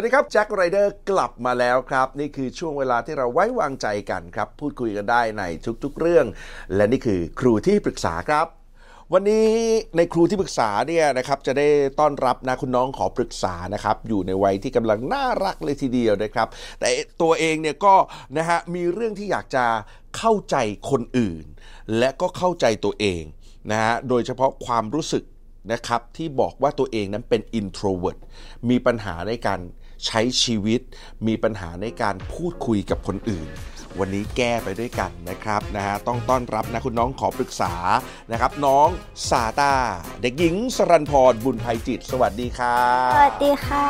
สวัสดีครับแจ็คไรเดอร์กลับมาแล้วครับ นี่คือช่วงเวลาที่เราไว้วางใจกันครับ พูดคุยกันได้ในทุกๆเรื่อง และนี่คือครูที่ปรึกษาครับ วันนี้ในครูที่ปรึกษาเนี่ยนะครับจะได้ต้อนรับนะคุณน้องขอปรึกษานะครับ อยู่ในวัยที่กำลังน่ารักเลยทีเดียวนะครับ แต่ตัวเองเนี่ยก็นะฮะมีเรื่องที่อยากจะเข้าใจคนอื่น และก็เข้าใจตัวเองนะฮะโดยเฉพาะความรู้สึกนะครับที่บอกว่าตัวเองนั้นเป็น introvert มีปัญหาในการ ใช้ชีวิต มีปัญหาในการพูดคุยกับคนอื่น วันนี้แก้ไปด้วยกันนะครับนะฮะต้องต้อนรับนะคุณน้องขอปรึกษานะครับ น้องซาตาเด็กหญิงสรันพรบุญภัยจิต สวัสดีครับสวัสดีค่ะ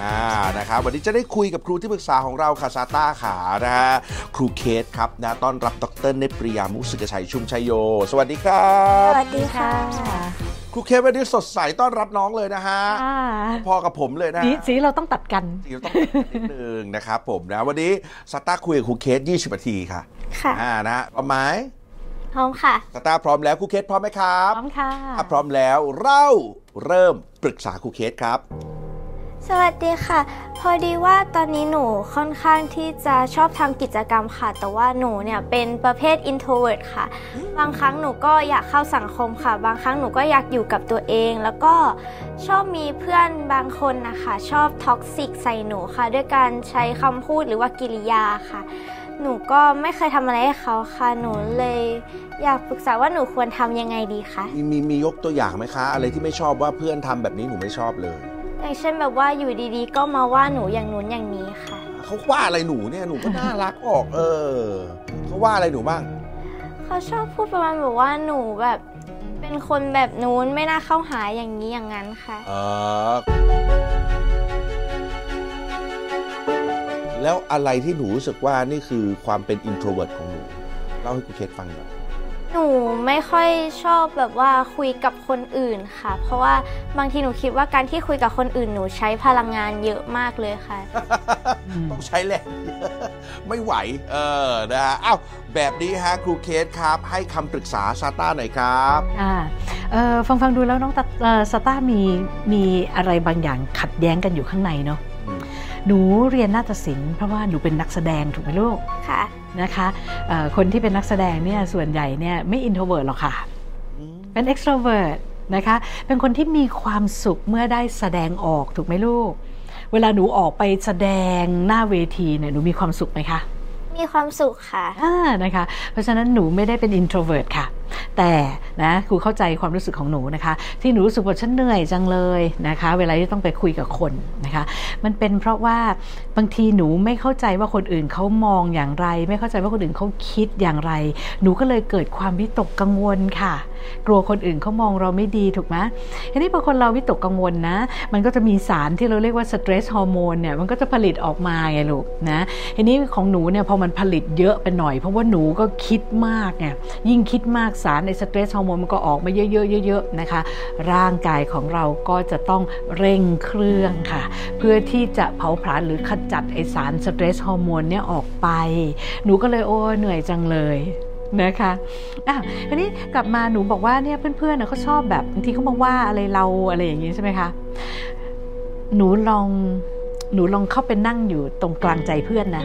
อ่านะครับวันนี้จะได้คุยกับครูที่ปรึกษาของเราค่ะซาตาขานะฮะครูเคสครับนะต้อนรับดรเนปริยามุสิกชัยชุมชัยโย สวัสดีครับสวัสดีค่ะ ครูเคสวันนี้สดใสต้อนรับน้องเลยนะฮะค่ะพอกับผมเลยนะสีฮะสีเราต้องตัดกันเดี๋ยวต้องนิดนึงนะครับผมนะ วันนี้สตาร์คุยกับครูเคส20นาทีค่ะ ค่ะอ่านะพร้อมไหมพร้อมค่ะสตาร์พร้อมแล้วครูเคสพร้อมไหมครับพร้อมค่ะถ้าพร้อมแล้วเราเริ่มปรึกษาครูเคสครับ สวัสดีค่ะ พอดีว่าตอนนี้หนูค่อนข้างที่จะชอบทำกิจกรรมค่ะ แต่ว่าหนูเนี่ยเป็นประเภท introvert ค่ะ บางครั้งหนูก็อยากเข้าสังคมค่ะ บางครั้งหนูก็อยากอยู่กับตัวเอง แล้วก็ชอบมีเพื่อนบางคนนะคะชอบ toxic ใส่หนูค่ะ ด้วยการใช้คำพูดหรือว่ากิริยาค่ะ หนูก็ไม่เคยทำอะไรให้เขาค่ะ หนูเลย อยากปรึกษาว่าหนูควรทำยังไงดีคะ มีมีมียกตัวอย่างไหมคะ อะไรที่ไม่ชอบว่าเพื่อนทำแบบนี้หนูไม่ชอบเลย อย่างเช่นแบบว่าอยู่ดีๆ ก็มาว่าหนูอย่างนู้นอย่างนี้ค่ะ เขาว่าอะไรหนูเนี่ยหนูก็น่ารักออก เออเขาว่าอะไรหนูบ้าง เขาชอบพูดประมาณแบบว่าหนูแบบ เป็นคนแบบนู้นไม่น่าเข้าหาอย่างนี้อย่างนั้นค่ะ เออแล้วอะไรที่หนูรู้สึกว่านี่คือความเป็น introvert ของหนูเล่าให้ครูเคสฟังหน่อย หนูไม่ค่อยชอบแบบว่าคุยกับคนอื่นค่ะ เพราะว่าบางทีหนูคิดว่าการที่คุยกับคนอื่นหนูใช้พลังงานเยอะมากเลยค่ะ ต้องใช้แรงไม่ไหว เออ นะฮะอ้าวแบบนี้ฮะครูเคสครับ ให้คำปรึกษาซาต้าหน่อยครับอ่าเอ่อฟังฟังดูแล้วน้องตาเอ่อสต้ามีมีอะไรบางอย่างขัดแย้งกันอยู่ข้างในเนาะอืมหนูเรียนนาฏศิลป์เพราะว่าหนูเป็นนักแสดงถูกไหมลูก ค่ะ นะคะเอ่อคนที่เป็นนักแสดงเนี่ยส่วนใหญ่เนี่ยไม่ introvert หรอกค่ะอืมเป็น extrovert นะคะ เป็นคนที่มีความสุขเมื่อได้แสดงออกถูกไหมลูก เวลาหนูออกไปแสดงหน้าเวทีเนี่ยหนูมีความสุขไหมคะ มีความสุขค่ะอ่านะคะ เพราะฉะนั้นหนูไม่ได้เป็น introvert ค่ะ แต่นะครูเข้าใจความรู้สึกของหนูนะคะ ที่หนูรู้สึกว่าฉันเหนื่อยจังเลยนะคะ เวลาที่ต้องไปคุยกับคนนะคะ มันเป็นเพราะว่าบางทีหนูไม่เข้าใจว่าคนอื่นเขามองอย่างไร ไม่เข้าใจว่าคนอื่นเขาคิดอย่างไร หนูก็เลยเกิดความวิตกกังวลค่ะ กลัวคนอื่นเขามองเราไม่ดีถูกไหมทีนี้พอคนเราวิตกกังวลนะ มันก็จะมีสารที่เราเรียกว่า stress hormone เนี่ยมันก็จะผลิตออกมาไงลูกนะทีนี้ของหนูเนี่ยพอมันผลิตเยอะไปหน่อย เพราะว่าหนูก็คิดมากไงยิ่งคิดมากสารใน stress hormone มันก็ออกมาเยอะๆเยอะๆนะคะ ร่างกายของเราก็จะต้องเร่งเครื่องค่ะ เพื่อที่จะเผาผลาญหรือขจัดไอสาร stress hormone เนี่ยออกไป หนูก็เลยโอ้เหนื่อยจังเลยนะคะอะทีนี้กลับมาหนูบอกว่าเนี่ยเพื่อนๆเขาชอบแบบบางทีเขามาว่าอะไรเราอะไรอย่างนี้ใช่ไหมคะ หนูลองหนูลองเข้าไปนั่งอยู่ตรงกลางใจเพื่อนนะ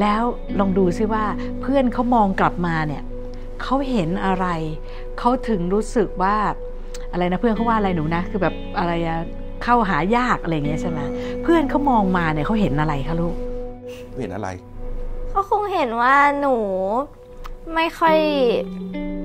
แล้วลองดูซิว่าเพื่อนเขามองกลับมาเนี่ย เขาเห็นอะไร เขาถึงรู้สึกว่าอะไรนะเพื่อนเขาว่าอะไรหนูนะ คือแบบอะไรอะเข้าหายากอะไรอย่างเงี้ยใช่ไหมเพื่อนเขามองมาเนี่ยเขาเห็นอะไรคะลูกไม่เห็นอะไรเขาคงเห็นว่าหนูไม่ค่อย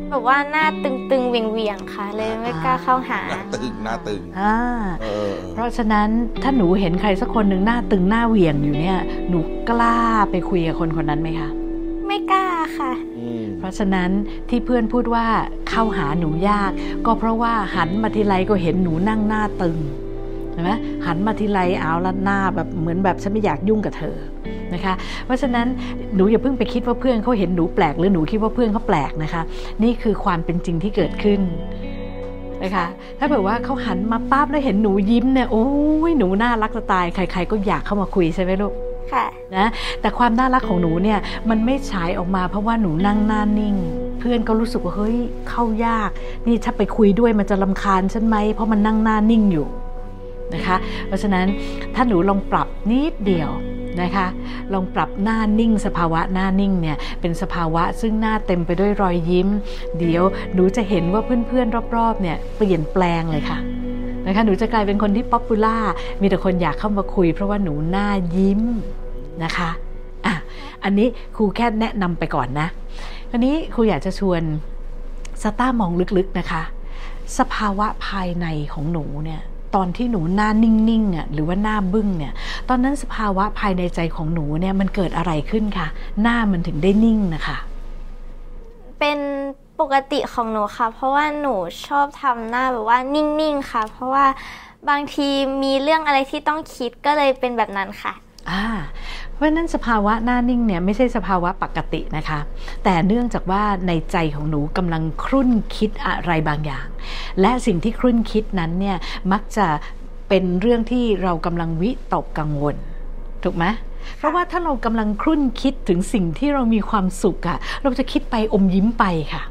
แบบว่าหน้าตึงๆเวียงๆค่ะ เลยไม่กล้าเข้าหาหน้าตึงหน้าตึงอ่าเออเพราะฉะนั้นถ้าหนูเห็นใครสักคนหนึ่งหน้าตึงหน้าเหวี่ยงอยู่เนี่ย หนูกล้าไปคุยกับคนคนนั้นไหมคะไม่กล้าค่ะอืม เพราะฉะนั้นที่เพื่อนพูดว่าเข้าหาหนูยาก ก็เพราะว่าหันมาทีไรก็เห็นหนูนั่งหน้าตึงเห็นไหมหันมาทีไรเอาละหน้าแบบเหมือนแบบฉันไม่อยากยุ่งกับเธอนะคะ เพราะฉะนั้นหนูอย่าเพิ่งไปคิดว่าเพื่อนเขาเห็นหนูแปลก หรือหนูคิดว่าเพื่อนเขาแปลกนะคะ นี่คือความเป็นจริงที่เกิดขึ้นนะคะ ถ้าแบบว่าเขาหันมาปั๊บแล้วเห็นหนูยิ้มเนี่ยโอ้ยหนูน่ารักจะตายใคร ๆ ก็อยากเข้ามาคุยใช่ไหมลูก ค่ะนะแต่ความน่ารักของหนูเนี่ยมันไม่ฉายออกมาเพราะว่าหนูนั่งหน้านิ่ง เพื่อนก็รู้สึกว่าเฮ้ยเข้ายาก นี่ถ้าไปคุยด้วยมันจะลำคาญฉันไหมเพราะมันนั่งหน้านิ่งอยู่นะคะ เพราะฉะนั้นถ้าหนูลองปรับนิดเดียวนะคะ ลองปรับหน้านิ่ง สภาวะหน้านิ่งเนี่ยเป็นสภาวะซึ่งหน้าเต็มไปด้วยรอยยิ้ม เดี๋ยวหนูจะเห็นว่าเพื่อนๆรอบๆเนี่ยเปลี่ยนแปลงเลยค่ะ นะคะหนูจะกลายเป็นคนที่ป๊อปปูล่ามีแต่คนอยากเข้ามาคุย เพราะว่าหนูหน้ายิ้มนะคะอะอันนี้ครูแค่แนะนำไปก่อนนะอันนี้ครูอยากจะชวนสต้ามองลึกๆนะคะ สภาวะภายในของหนูเนี่ยตอนที่หนูหน้านิ่งๆอะหรือว่าหน้าบึ้งเนี่ย ตอนนั้นสภาวะภายในใจของหนูเนี่ยมันเกิดอะไรขึ้นคะหน้ามันถึงได้นิ่งนะคะ เป็น ปกติของหนูค่ะ เพราะว่าหนูชอบทำหน้าแบบว่านิ่งๆค่ะ เพราะว่าบางทีมีเรื่องอะไรที่ต้องคิดก็เลยเป็นแบบนั้นค่ะอ่าเพราะฉะนั้นสภาวะหน้านิ่งเนี่ยไม่ใช่สภาวะปกตินะคะ แต่เนื่องจากว่าในใจของหนูกำลังครุ่นคิดอะไรบางอย่าง และสิ่งที่ครุ่นคิดนั้นเนี่ยมักจะเป็นเรื่องที่เรากำลังวิตกกังวล ถูกไหมเพราะว่าถ้าเรากำลังครุ่นคิดถึงสิ่งที่เรามีความสุขอะเราจะคิดไปอมยิ้มไปค่ะ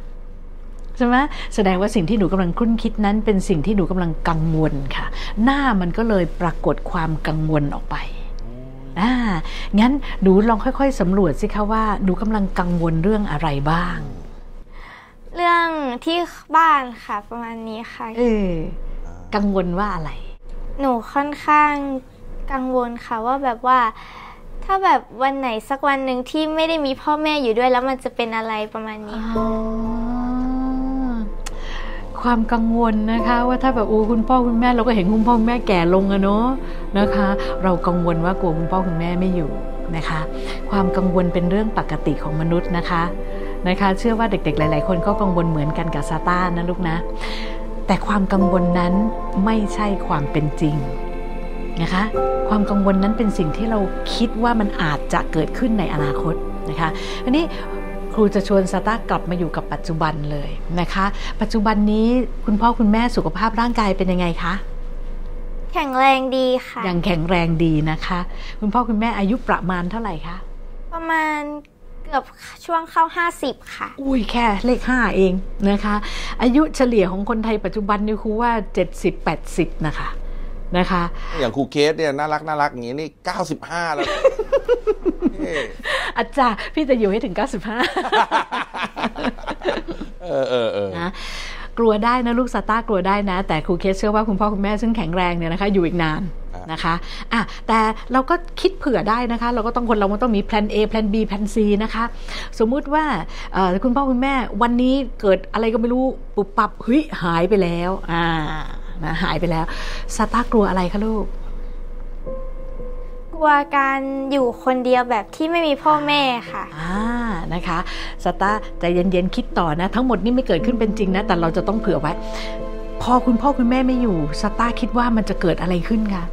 ใช่ไหมแสดงว่าสิ่งที่หนูกำลังครุ่นคิดนั้น เป็นสิ่งที่หนูกำลังกังวลค่ะ หน้ามันก็เลยปรากฏความกังวลออกไปอ่างั้นหนูลองค่อย ๆสำรวจสิคะว่าหนูกำลังกังวลเรื่องอะไรบ้าง เรื่องที่บ้านค่ะ ประมาณนี้ค่ะเออกังวลว่าอะไร หนูค่อนข้างกังวลค่ะว่าแบบว่า ถ้าแบบวันไหนสักวันหนึ่งที่ไม่ได้มีพ่อแม่อยู่ด้วยแล้วมันจะเป็นอะไรประมาณนี้ค่ะอ๋อ ความกังวลนะคะ ว่าถ้าแบบโอ้คุณพ่อคุณแม่เราก็เห็นคุณพ่อคุณแม่แก่ลงอะเนาะนะคะ เรากังวลว่ากลัวคุณพ่อคุณแม่ไม่อยู่นะคะ ความกังวลเป็นเรื่องปกติของมนุษย์นะคะนะคะ เชื่อว่าเด็กๆ หลาย ๆ คนก็กังวลเหมือนกันกับซาตานนะลูกนะ แต่ความกังวลนั้นไม่ใช่ความเป็นจริงนะคะความกังวลนั้นเป็นสิ่งที่เราคิดว่ามันอาจจะเกิดขึ้นในอนาคตนะคะอันนี้ ครูจะชวนสตาร์กลับมาอยู่กับปัจจุบันเลยนะคะ ปัจจุบันนี้คุณพ่อคุณแม่สุขภาพร่างกายเป็นยังไงคะแข็งแรงดีค่ะ ยังแข็งแรงดีนะคะ คุณพ่อคุณแม่อายุประมาณเท่าไหร่คะประมาณเกือบช่วงเข้า 50 ค่ะ อุ้ยแค่เลขห้าเองนะคะ อายุเฉลี่ยของคนไทยปัจจุบันนี่ครูว่า 70-80 นะคะนะคะ อย่างครูเคสเนี่ยน่ารักน่ารักอย่างนี้นี่ 95 แล้วเอ้ยอาจารย์พี่จะอยู่ให้ถึง 95 เออเออเออนะกลัวได้นะลูกซาต้ากลัวได้นะ แต่ครูเคสเชื่อว่าคุณพ่อคุณแม่ซึ่งแข็งแรงเนี่ยนะคะอยู่อีกนานนะคะอะแต่เราก็คิดเผื่อได้นะคะ เราก็ต้องคนเราก็ต้องมีแพลน A แพลน B แพลน C นะคะ สมมุติว่าเอ่อคุณพ่อคุณแม่วันนี้เกิดอะไรก็ไม่รู้ปุบปับเฮ้ยหายไปแล้วอ่านะหายไปแล้วซาต้ากลัวอะไรคะลูก กลัวการอยู่คนเดียวแบบที่ไม่มีพ่อแม่ค่ะอ่านะคะสตาร์ใจเย็นๆคิดต่อนะ ทั้งหมดนี่ไม่เกิดขึ้นเป็นจริงนะ แต่เราจะต้องเผื่อไว้ พอคุณพ่อคุณแม่ไม่อยู่สตาร์คิดว่ามันจะเกิดอะไรขึ้นคะ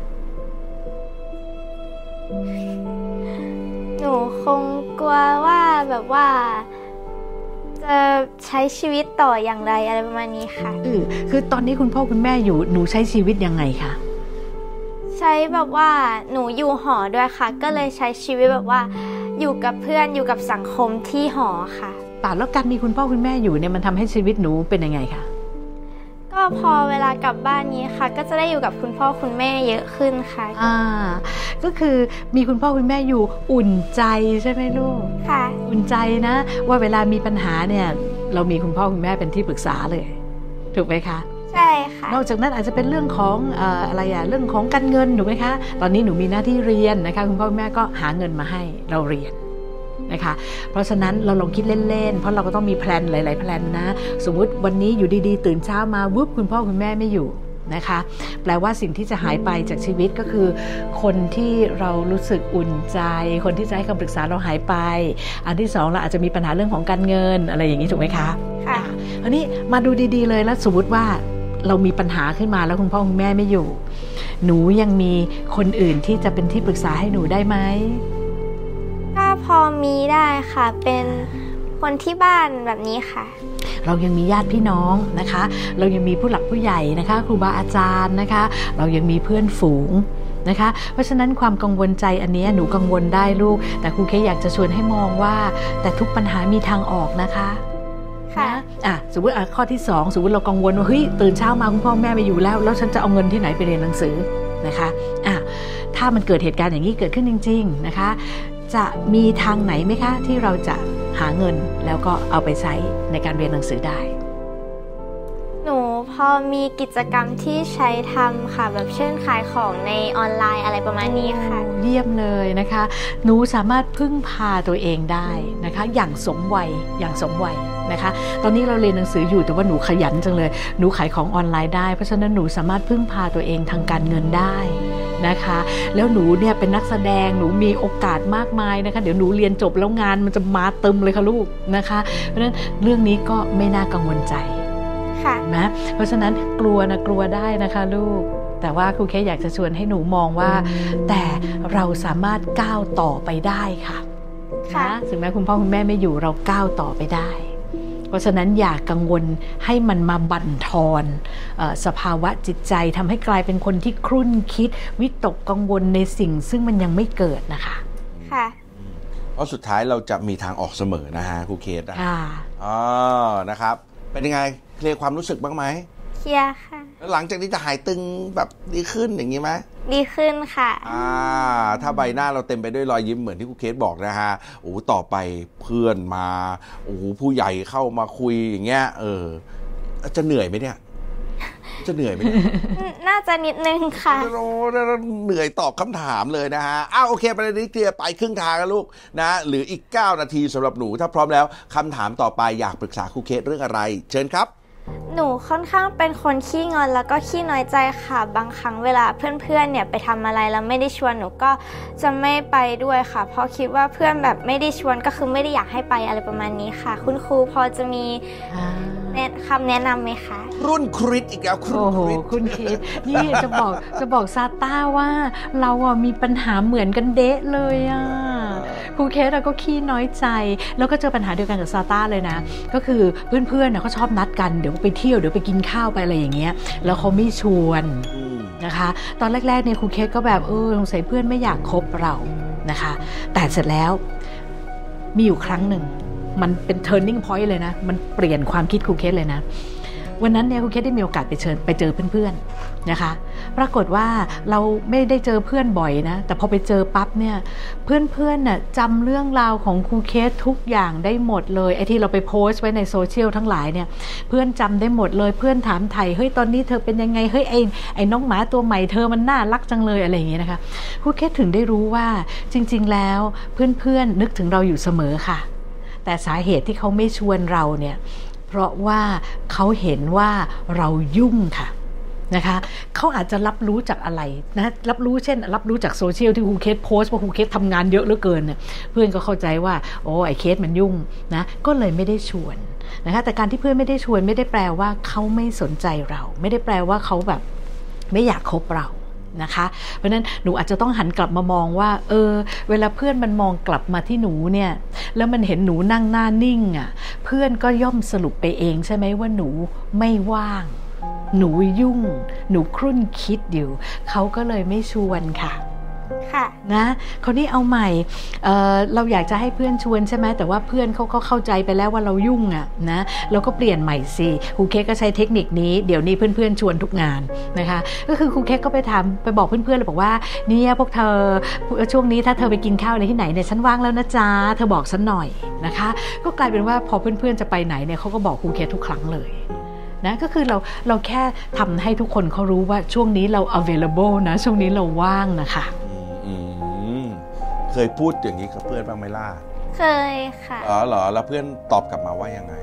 หนูคงกลัวว่าแบบว่าจะใช้ชีวิตต่ออย่างไรอะไรประมาณนี้ค่ะเออคือตอนนี้คุณพ่อคุณแม่อยู่หนูใช้ชีวิตยังไงคะ ใช้แบบว่าหนูอยู่หอด้วยค่ะ ก็เลยใช้ชีวิตแบบว่า อยู่กับเพื่อนอยู่กับสังคมที่หอค่ะป่าแล้วการมีคุณพ่อคุณแม่อยู่เนี่ยมันทำให้ชีวิตหนูเป็นยังไงคะก็พอเวลากลับบ้านนี้ค่ะ ก็จะได้อยู่กับคุณพ่อคุณแม่เยอะขึ้นค่ะอ่าก็คือมีคุณพ่อคุณแม่อยู่อุ่นใจใช่ไหมลูกค่ะ อุ่นใจนะ ว่าเวลามีปัญหาเนี่ย เรามีคุณพ่อคุณแม่เป็นที่ปรึกษาเลย ถูกไหมคะ ใช่ค่ะ นอกจากนั้นอาจจะเป็นเรื่องของเอ่ออะไรอะเรื่องของการเงินถูกไหมคะ ตอนนี้หนูมีหน้าที่เรียนนะคะคุณพ่อคุณแม่ก็หาเงินมาให้เราเรียนนะคะ เพราะฉะนั้นเราลองคิดเล่นๆ เพราะเราก็ต้องมีแพลนหลายๆแพลนนะ สมมุติวันนี้อยู่ดีๆ ตื่นเช้ามาวุบคุณพ่อคุณแม่ไม่อยู่นะคะ แปลว่าสิ่งที่จะหายไปจากชีวิตก็คือ คนที่เรารู้สึกอุ่นใจ คนที่จะให้คำปรึกษาเราหายไป อันที่สองเราอาจจะมีปัญหาเรื่องของการเงินอะไรอย่างนี้ถูกไหมคะค่ะอันนี้มาดูดีๆเลยแล้วสมมติว่า เรามีปัญหาขึ้นมาแล้วคุณพ่อคุณแม่ไม่อยู่ หนูยังมีคนอื่นที่จะเป็นที่ปรึกษาให้หนูได้ไหมก็พอมีได้ค่ะ เป็นคนที่บ้านแบบนี้ค่ะ เรายังมีญาติพี่น้องนะคะ เรายังมีผู้หลักผู้ใหญ่นะคะ ครูบาอาจารย์นะคะ เรายังมีเพื่อนฝูงนะคะ เพราะฉะนั้นความกังวลใจอันเนี้ยหนูกังวลได้ลูก แต่ครูเคอยากจะชวนให้มองว่า แต่ทุกปัญหามีทางออกนะคะค่ะนะอะ สมมติอะข้อที่ 2 สมมติเรากังวลว่าเฮ้ยตื่นเช้ามาคุณพ่อแม่ไม่อยู่แล้ว แล้วฉันจะเอาเงินที่ไหนไปเรียนหนังสือนะคะอะถ้ามันเกิดเหตุการณ์อย่างนี้เกิดขึ้นจริง ๆนะคะ จะมีทางไหนไหมคะ ที่เราจะหาเงินแล้วก็เอาไปใช้ในการเรียนหนังสือได้ หนูพอมีกิจกรรมที่ใช้ทำค่ะ แบบเช่นขายของในออนไลน์อะไรประมาณนี้ค่ะ เยี่ยมเลยนะคะ หนูสามารถพึ่งพาตัวเองได้นะคะ อย่างสมวัยอย่างสมวัย นะคะ ตอนนี้เราเรียนหนังสืออยู่แต่ว่าหนูขยันจังเลย หนูขายของออนไลน์ได้ เพราะฉะนั้นหนูสามารถพึ่งพาตัวเองทางการเงินได้นะคะ แล้วหนูเนี่ยเป็นนักแสดงหนูมีโอกาสมากมายนะคะ เดี๋ยวหนูเรียนจบแล้วงานมันจะมาเติมเลยค่ะลูกนะคะ เพราะฉะนั้นเรื่องนี้ก็ไม่น่ากังวลใจค่ะนะเพราะฉะนั้นกลัวนะกลัวได้นะคะลูกแต่ว่าครูเคอยากจะชวนให้หนูมองว่า แต่เราสามารถก้าวต่อไปได้ค่ะค่ะนะถึงแม้คุณพ่อคุณแม่ไม่อยู่เราก้าวต่อไปได้เพ ราะฉะนั้นอย่ากกังวลให้มันมาบั่นทอนเออสภาวะจิตใจทำให้กลายเป็นคนที่ครุ่นคิด วิตกกังวลในสิ่งซึ่งมันยังไม่เกิดนะคะค่ะเพราะสุดท้ายเราจะมีทางออกเสมอนะฮะครูเคสนะค่ะอ๋อนะครับ เป็นยังไงเคลียร์ความรู้สึกบ้างไหม เคลียร์ค่ะ แล้วหลังจากนี้จะหายตึงแบบดีขึ้นอย่างนี้ไหมดีขึ้นค่ะ อ่า ถ้าใบหน้าเราเต็มไปด้วยรอยยิ้มเหมือนที่ครูเคสบอกนะฮะโอ้โหต่อไปเพื่อนมาโอ้โหผู้ใหญ่เข้ามาคุยอย่างเงี้ย เออ จะเหนื่อยไหมเนี่ย จะเหนื่อยไหมเนี่ย น่าจะนิดนึงค่ะ โอ้เหนื่อยตอบคำถามเลยนะฮะ อ้าวโอเคประเด็นนี้เคลียร์ไปครึ่งทางแล้วลูกนะหรืออีก 9 นาทีสำหรับหนูถ้าพร้อมแล้วคำถามต่อไปอยากปรึกษาครูเคสเรื่องอะไร เชิญครับ หนูค่อนข้างเป็นคนขี้งอนแล้วก็ขี้น้อยใจค่ะ บางครั้งเวลาเพื่อนๆเนี่ยไปทำอะไรแล้วไม่ได้ชวนหนูก็จะไม่ไปด้วยค่ะ เพราะคิดว่าเพื่อนแบบไม่ได้ชวนก็คือไม่ได้อยากให้ไปอะไรประมาณนี้ค่ะ คุณครูพอจะมีแนะคำแนะนำไหมคะ รุ่นคริสอีกแล้วครุ่นโอ้โหคริสคุณคิดนี่จะบอกจะบอกซาต้าว่าเราอะมีปัญหาเหมือนกันเดะเลยอะ ครูเคสอะก็ขี้น้อยใจ แล้วก็เจอปัญหาเดียวกันกับซาต้าเลยนะ ก็คือเพื่อนๆน่ะเขาชอบนัดกันเดี๋ยวไปเที่ยวเดี๋ยวไปกินข้าวไปอะไรอย่างเงี้ยแล้วเขาไม่ชวนนะคะตอนแรกๆเนี่ยครูเคสก็แบบเออสงสัยเพื่อนไม่อยากคบเรานะคะ แต่เสร็จแล้วมีอยู่ครั้งหนึ่ง มันเป็น turning point เลยนะ มันเปลี่ยนความคิดครูเคสเลยนะ วันนั้นเนี่ยครูเคสได้มีโอกาสไปเชิญไปเจอเพื่อนๆนะคะ ปรากฏว่าเราไม่ได้เจอเพื่อนบ่อยนะ แต่พอไปเจอปั๊บเนี่ยเพื่อนๆน่ะจำเรื่องราวของครูเคสทุกอย่างได้หมดเลยไอ้ที่เราไปโพสต์ไว้ในโซเชียลทั้งหลายเนี่ยเพื่อนจำได้หมดเลยเพื่อนถามไถ่เฮ้ยตอนนี้เธอเป็นยังไงเฮ้ยไอ้ไอ้น้องหมาตัวใหม่เธอมันน่ารักจังเลยอะไรอย่างเงี้ยนะคะครูเคสถึงได้รู้ว่าจริง ๆ แล้วเพื่อนๆนึกถึงเราอยู่เสมอค่ะ แต่สาเหตุที่เขาไม่ชวนเราเนี่ย เพราะว่าเขาเห็นว่าเรายุ่งค่ะนะคะเขาอาจจะรับรู้จากอะไรนะรับรู้เช่น รับรู้จากโซเชียลที่ครูเคสโพสต์ว่าครูเคสทำงานเยอะเหลือเกินเนี่ยเพื่อนก็เข้าใจว่าโอ้ไอ้เคสมันยุ่งนะก็เลยไม่ได้ชวนนะคะแต่การที่เพื่อนไม่ได้ชวนไม่ได้แปลว่าเขาไม่สนใจเรา ไม่ได้แปลว่าเขาแบบไม่อยากคบเรา นะคะ เพราะฉะนั้นหนูอาจจะต้องหันกลับมามองว่า เออ เวลาเพื่อนมันมองกลับมาที่หนูเนี่ย แล้วมันเห็นหนูนั่งหน้านิ่งอะ เพื่อนก็ย่อมสรุปไปเองใช่ไหมว่าหนูไม่ว่าง หนูยุ่ง หนูครุ่นคิดอยู่ เขาก็เลยไม่ชวนค่ะ ค่ะนะคราวนี้เอาใหม่เเราอยากจะให้เพื่อนชวนใช่ไหมแต่ว่าเพื่อนเขาก็เข้าใจไปแล้วว่าเรายุ่งอะ่ะนะเราก็เปลี่ยนใหม่สิครูเค้กก็ใช้เทคนิคนี้เดี๋ยวนี้เพื่อนๆชวนทุกงานนะคะ ก็คือครูเค้กก็ไปถามไปบอกเพื่อนๆเลยบอกว่าเนี่ยพวกเธอช่วงนี้ถ้าเธอไปกินข้าวในที่ไหนเนี่ยฉันว่างแล้วนะจ๊ะเธอบอกฉันหน่อยนะคะ ก็กลายเป็นว่าพอเพื่อนๆจะไปไหนเนี่ยเขาก็บอกครูเค้กทุกครั้งเลยนะก็คือเราเราแค่ทำให้ทุกคนเขารู้ว่าช่วงนี้เรา available นะ ช่วงนี้เราว่างนะคะ เคยพูดอย่างนี้กับเพื่อนบ้างไหมล่ะเคยค่ะ อ๋อเหรอ แล้วเพื่อนตอบกลับมาว่ายังไง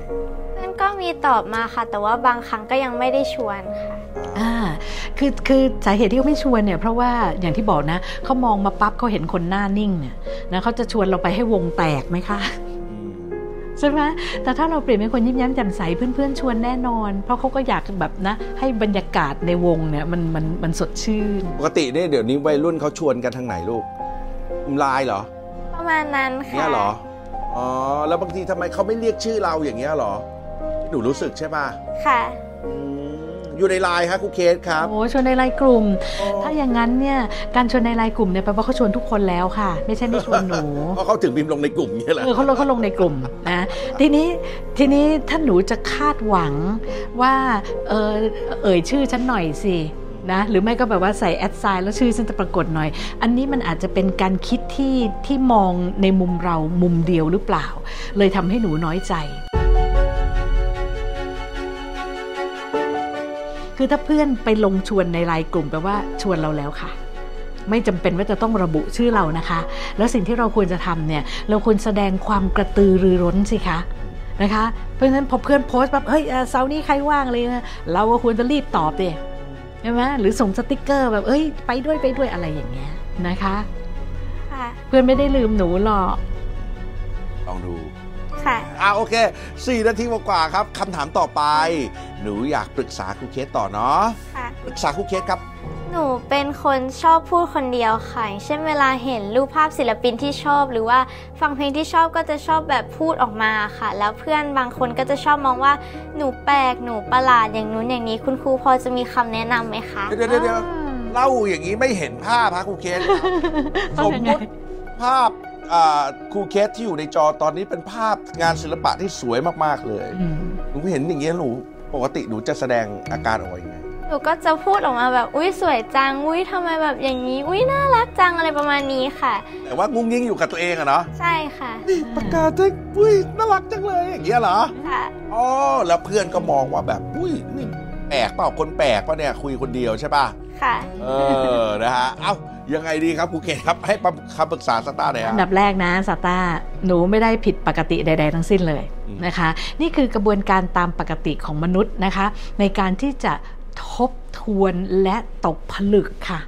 เพื่อนก็มีตอบมาค่ะ แต่ว่าบางครั้งก็ยังไม่ได้ชวนค่ะอ่าคือคือสาเหตุที่เขาไม่ชวนเนี่ยเพราะว่าอย่างที่บอกนะเขามองมาปั๊บเขาเห็นคนหน้านิ่งเนี่ยนะเขาจะชวนเราไปให้วงแตกไหมคะอืมใช่ไหมแต่ถ้าเราเปลี่ยนเป็นคนยิ้มแย้มแจ่มใสเพื่อนๆชวนแน่นอน เพราะเขาก็อยากแบบนะ ให้บรรยากาศในวงเนี่ยมันมันมันสดชื่น ปกติเนี่ยเดี๋ยวนี้วัยรุ่นเขาชวนกันทางไหนลูก ไลน์เหรอ ประมาณนั้นค่ะเนี่ยเหรอ อ๋อ แล้วบางทีทำไมเขาไม่เรียกชื่อเราอย่างเงี้ยเหรอ หนูรู้สึกใช่ป่ะ ค่ะอืมอยู่ในไลน์ฮะครูเคสครับโอ้ชวนในไลน์กลุ่ม ถ้าอย่างนั้นเนี่ยการชวนในไลน์กลุ่มเนี่ยแปลว่าเขาชวนทุกคนแล้วค่ะ ไม่ใช่ไม่ชวนหนูเพราะเขาถึงพิมพ์ลงในกลุ่มเนี่ยแหละเออเขาลงเขาลงในกลุ่มนะทีนี้ทีนี้ถ้าหนูจะคาดหวังว่าเออเอ่ยชื่อฉันหน่อยสิ นะหรือไม่ก็แบบว่าใส่แอดไซน์แล้วชื่อฉันจะปรากฏหน่อย อันนี้มันอาจจะเป็นการคิดที่ที่มองในมุมเรามุมเดียวหรือเปล่า เลยทำให้หนูน้อยใจ คือถ้าเพื่อนไปลงชวนในไลน์กลุ่มแปลว่าชวนเราแล้วค่ะไม่จำเป็นว่าจะต้องระบุชื่อเรานะคะ แล้วสิ่งที่เราควรจะทำเนี่ย เราควรแสดงความกระตือรือร้นสิคะนะคะ เพราะฉะนั้นพอเพื่อนโพสต์แบบเฮ้ยเอ่อเสาร์นี้ใครว่างเลยนะเราก็ควรจะรีบตอบดิ ใช่ไหมหรือส่งสติกเกอร์แบบเอ้ยไปด้วยไปด้วยอะไรอย่างเงี้ยนะคะค่ะเพื่อนไม่ได้ลืมหนูหรอกลองดูค่ะอ่าโอเคสี่นาทีกว่าๆครับคำถามต่อไป หนูอยากปรึกษาครูเคสต่อเนาะค่ะปรึกษาครูเคสครับ หนูเป็นคนชอบพูดคนเดียวค่ะอย่างเช่นเวลาเห็นรูปภาพศิลปินที่ชอบ หรือว่าฟังเพลงที่ชอบก็จะชอบแบบพูดออกมาค่ะ แล้วเพื่อนบางคนก็จะชอบมองว่าหนูแปลกหนูประหลาดอย่างนู้นอย่างนี้ คุณครูพอจะมีคำแนะนำไหมคะเดี๋ยวเดี๋ยวเดี๋ยวเล่าอย่างนี้ไม่เห็นภาพฮะครูเคสครับสต้องมยังมไงติภาพอ่าครูเคสที่อยู่ในจอตอนนี้เป็นภาพงานศิลปะที่สวยมากๆเลยอืมหนูเห็นอย่างเงี้ยหนูปกติหนูจะแสดงอาการออกมายังไง หนูก็จะพูดออกมาแบบอุ้ยสวยจังอุ้ยทำไมแบบอย่างนี้ อุ้ยน่ารักจังอะไรประมาณนี้ค่ะ แต่ว่างุ้งยิ่งอยู่กับตัวเองอะเนาะใช่ค่ะนี่ปากกาเจ๊อุ้ยน่ารักจังเลยอย่างเงี้ยเหรอค่ะอ๋อแล้วเพื่อนก็มองว่าแบบอุ้ยนี่แปลกเปล่าคนแปลกป่ะเนี่ยคุยคนเดียวใช่ป่ะค่ะเออนะฮะเอ้ายังไงดีครับครูเคสครับให้คำปรึกษาสตาร์หน่อยอัฮะนดับแรกนะสตาร์หนูไม่ได้ผิดปกติใด ๆ ทั้งสิ้นเลยอืมนะคะ นี่คือกระบวนการตามปกติของมนุษย์นะคะ ในการที่จะ ทบทวนและตกผลึกค่ะ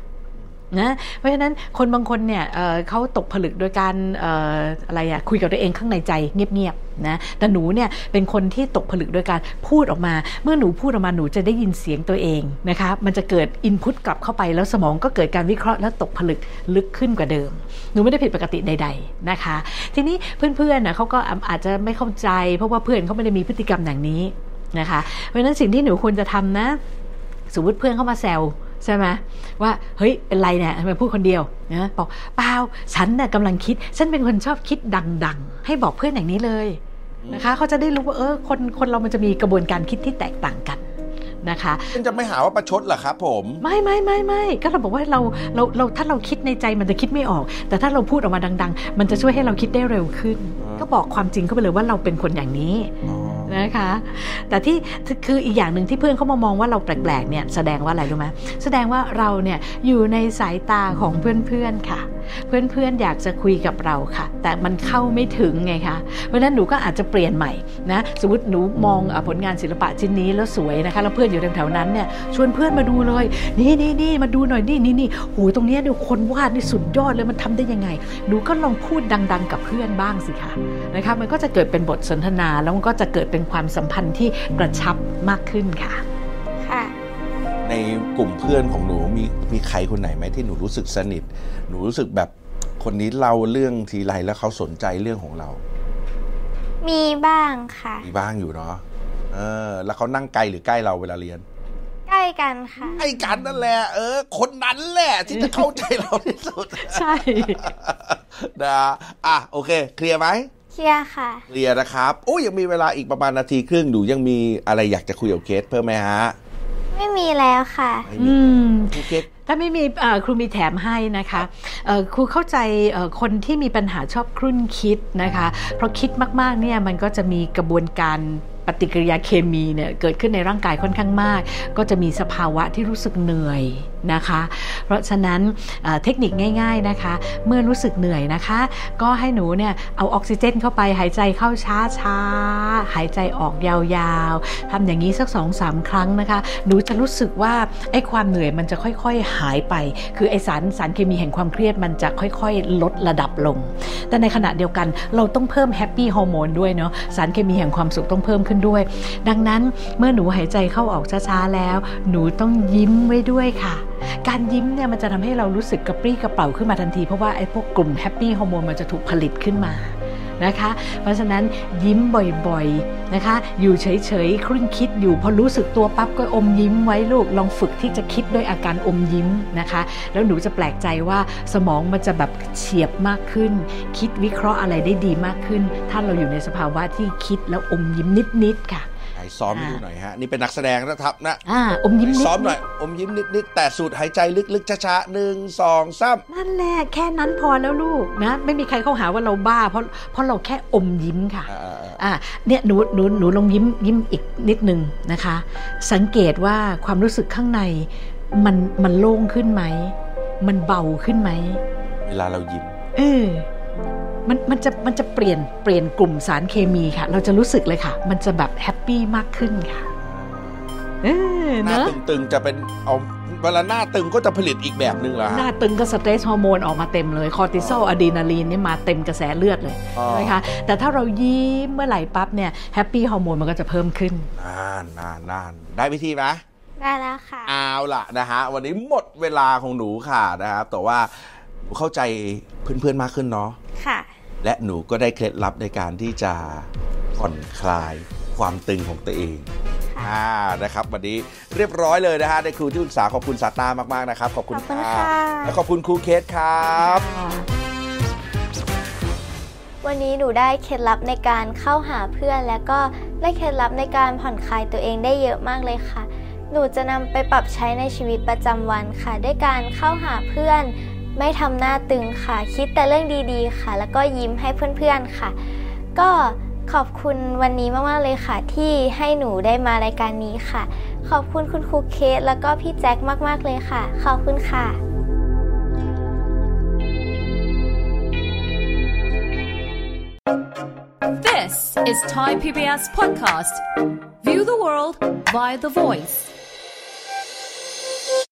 นะเพราะฉะนั้นคนบางคนเนี่ยเเขาตกผลึกโดยการออะไรอะคุยกับตัวเองข้างในใจเงียบๆนะแต่หนูเนี่ยเป็นคนที่ตกผลึกโดยการพูดออกมา เมื่อหนูพูดออกมาหนูจะได้ยินเสียงตัวเองนะคะมันจะเกิดอินพุตกลับเข้าไปแล้วสมองก็เกิดการวิเคราะห์และตกผลึกลึกขึ้นกว่าเดิม หนูไม่ได้ผิดปกติใด ๆนะคะ ทีนี้เพื่อนๆนะเขาก็อาจจะไม่เข้าใจ เพราะว่าเพื่อนเขาไม่ได้มีพฤติกรรมอย่างนี้นะคะเพราะฉะนั้นสิ่งที่หนูควรจะทำนะ สมมติเพื่อนเข้ามาแซวใช่ไหมว่าเฮ้ยเป็นไรเนี่ยทำไมพูดคนเดียวนะบอกเปล่าฉันน่ะกำลังคิด ฉันเป็นคนชอบคิดดัง ๆ ให้บอกเพื่อนอย่างนี้เลยนะคะเขาจะได้รู้ว่าเออคนคนเรามันจะมีกระบวนการคิดที่แตกต่างกันนะคะคุณจะไม่หาว่าประชดเหรอครับผมไม่ไม่ไม่ไม่ก็เราบอกว่าเราเราเราถ้าเราคิดในใจมันจะคิดไม่ออก แต่ถ้าเราพูดออกมาดัง ๆ มันจะช่วยให้เราคิดได้เร็วขึ้นอ่าก็บอกความจริงเข้าไปเลยว่าเราเป็นคนอย่างนี้ นะคะ แต่ที่คืออีกอย่างหนึ่งที่เพื่อนเขามามองว่าเราแปลกๆเนี่ยแสดงว่าอะไรรู้ไหมแสดงว่าเราเนี่ยอยู่ในสายตาของเพื่อนๆค่ะเพื่อนๆอยากจะคุยกับเราค่ะ แต่มันเข้าไม่ถึงไงคะเพราะฉะนั้นหนูก็อาจจะเปลี่ยนใหม่นะสมมติหนูมองอผลงานศิลปะชิ้นนี้แล้วสวยนะคะแล้วเพื่อนอยู่แถวๆนั้นเนี่ยชวนเพื่อนมาดูเลย นี่นี่นี่มาดูหน่อยนี่นี่นี่โหตรงเนี้ยดี๋ยวคนวาดนี่สุดยอดเลยมันทำได้ยังไง หนูก็ลองพูดดัง ๆ กับเพื่อนบ้างสิคะนะคะมันก็จะเกิดเป็นบทสนทนาแล้วมันก็จะเกิดเป็นความสัมพันธ์ที่กระชับมากขึ้นค่ะ ในกลุ่มเพื่อนของหนูมีมีใครคนไหนไหมที่หนูรู้สึกสนิท หนูรู้สึกแบบคนนี้เล่าเรื่องทีไรแล้วเขาสนใจเรื่องของเรา มีบ้างค่ะ มีบ้างอยู่เนาะเออ แล้วเขานั่งไกลหรือใกล้เราเวลาเรียน ใกล้กันค่ะไอ้กันนั่นแหละเออ คนนั้นแหละที่จะเข้าใจเราที่สุด ใช่นะอะโอเค เคลียร์ไหมเคลียร์ค่ะเคลียร์นะครับโอ้ยยังมีเวลาอีกประมาณนาทีครึ่งหนูยังมีอะไรอยากจะคุยกับเคสเพิ่มไหมฮะ ไม่มีแล้วค่ะ ไม่มีอืม ครูเคสถ้าไม่มีเอ่อครูมีแถมให้นะคะเอ่อครูเข้าใจเอ่อคนที่มีปัญหาชอบครุ่นคิดนะคะ เพราะคิดมากๆเนี่ยมันก็จะมีกระบวนการ ปฏิกิริยาเคมีเนี่ยเกิดขึ้นในร่างกายค่อนข้างมาก ก็จะมีสภาวะที่รู้สึกเหนื่อยนะคะ เพราะฉะนั้นเทคนิคง่าย ๆนะคะ เมื่อรู้สึกเหนื่อยนะคะ ก็ให้หนูเนี่ยเอาออกซิเจนเข้าไปหายใจเข้าช้าๆหายใจออกยาวๆทำอย่างนี้สักสองสามครั้งนะคะหนูจะรู้สึกว่าไอ้ความเหนื่อยมันจะค่อยๆหายไป คือไอสารสารเคมีแห่งความเครียดมันจะค่อยๆ ลดระดับลง แต่ในขณะเดียวกันเราต้องเพิ่มแฮปปี้ฮอร์โมนด้วยเนาะสารเคมีแห่งความสุขต้องเพิ่มขึ้นด้วย ดังนั้นเมื่อหนูหายใจเข้าออกช้าๆแล้ว หนูต้องยิ้มไว้ด้วยค่ะ การยิ้มเนี่ยมันจะทำให้เรารู้สึกกระปรี้กระเปร่าขึ้นมาทันที เพราะว่าไอ้พวกกลุ่ม happy hormone มันจะถูกผลิตขึ้นมา นะคะ เพราะฉะนั้นยิ้มบ่อยๆนะคะ อยู่เฉยๆครุ่นคิดอยู่พอรู้สึกตัวปั๊บก็อมยิ้มไว้ลูกลองฝึกที่จะคิดด้วยอาการอมยิ้มนะคะ แล้วหนูจะแปลกใจว่าสมองมันจะแบบเฉียบมากขึ้น คิดวิเคราะห์อะไรได้ดีมากขึ้น ถ้าเราอยู่ในสภาวะที่คิดแล้วอมยิ้มนิดๆค่ะ ใช่ซ้อมให้ดูหน่อยฮะ นี่เป็นนักแสดงนะครับนะอ่าอมยิ้มนิดซ้อมหน่อยอมยิ้มนิดๆแต่สูดหายใจลึกๆช้าๆหนึ่งสองสามนั่นแหละแค่นั้นพอแล้วลูกนะ ไม่มีใครเข้าหาว่าเราบ้า เพราะเพราะเราแค่อมยิ้มค่ะอ่าๆอะเนี่ยหนูหนูหนูลองยิ้มยิ้มอีกนิดนึงนะคะ สังเกตว่าความรู้สึกข้างในมันมันโล่งขึ้นไหมมันเบาขึ้นไหมๆเวลาเรายิ้มเออ มันมันจะมันจะเปลี่ยนเปลี่ยนกลุ่มสารเคมีค่ะ เราจะรู้สึกเลยค่ะ มันจะแบบ happy มากขึ้นค่ะเออหน้าเนอะตึงๆจะเป็นเอาเวลาหน้าตึงก็จะผลิตอีกแบบหนึ่งเหรอหฮะ น้าตึงก็ stress hormone ออกมาเต็มเลย คอร์ติซอลอะดรีนาลีนนี่มาเต็มกระแสเลือดเลยอ๋อใช่ไหมคะแต่ถ้าเรายิ้มเมื่อไหร่ปั๊บเนี่ย happy hormone มันก็จะเพิ่มขึ้น นานนานนานได้วิธีไหม ได้แล้วค่ะ เอาล่ะนะฮะวันนี้หมดเวลาของหนูค่ะนะครับ แต่ว่าหนูเข้าใจเพื่อนๆมากขึ้นเนาะค่ะ และหนูก็ได้เคล็ดลับในการที่จะผ่อนคลายความตึงของตัวเองอ่านะครับวันนี้เรียบร้อยเลยนะฮะในครูที่ปรึกษาขอบคุณซาต้ามากๆนะครับ ขอบคุณขอบคุณค่ะค่ะและขอบคุณครูเคสครับ วันนี้หนูได้เคล็ดลับในการเข้าหาเพื่อน และก็ได้เคล็ดลับในการผ่อนคลายตัวเองได้เยอะมากเลยค่ะ หนูจะนำไปปรับใช้ในชีวิตประจำวันค่ะ ด้วยการเข้าหาเพื่อน ไม่ทำหน้าตึงค่ะ คิดแต่เรื่องดีๆค่ะ แล้วก็ยิ้มให้เพื่อนๆค่ะ ก็ขอบคุณวันนี้มากๆเลยค่ะ ที่ให้หนูได้มารายการนี้ค่ะ ขอบคุณคุณครูเคสแล้วก็พี่แจ็คมากๆเลยค่ะ ขอบคุณค่ะ This is Thai PBS Podcast. View the world via the voice.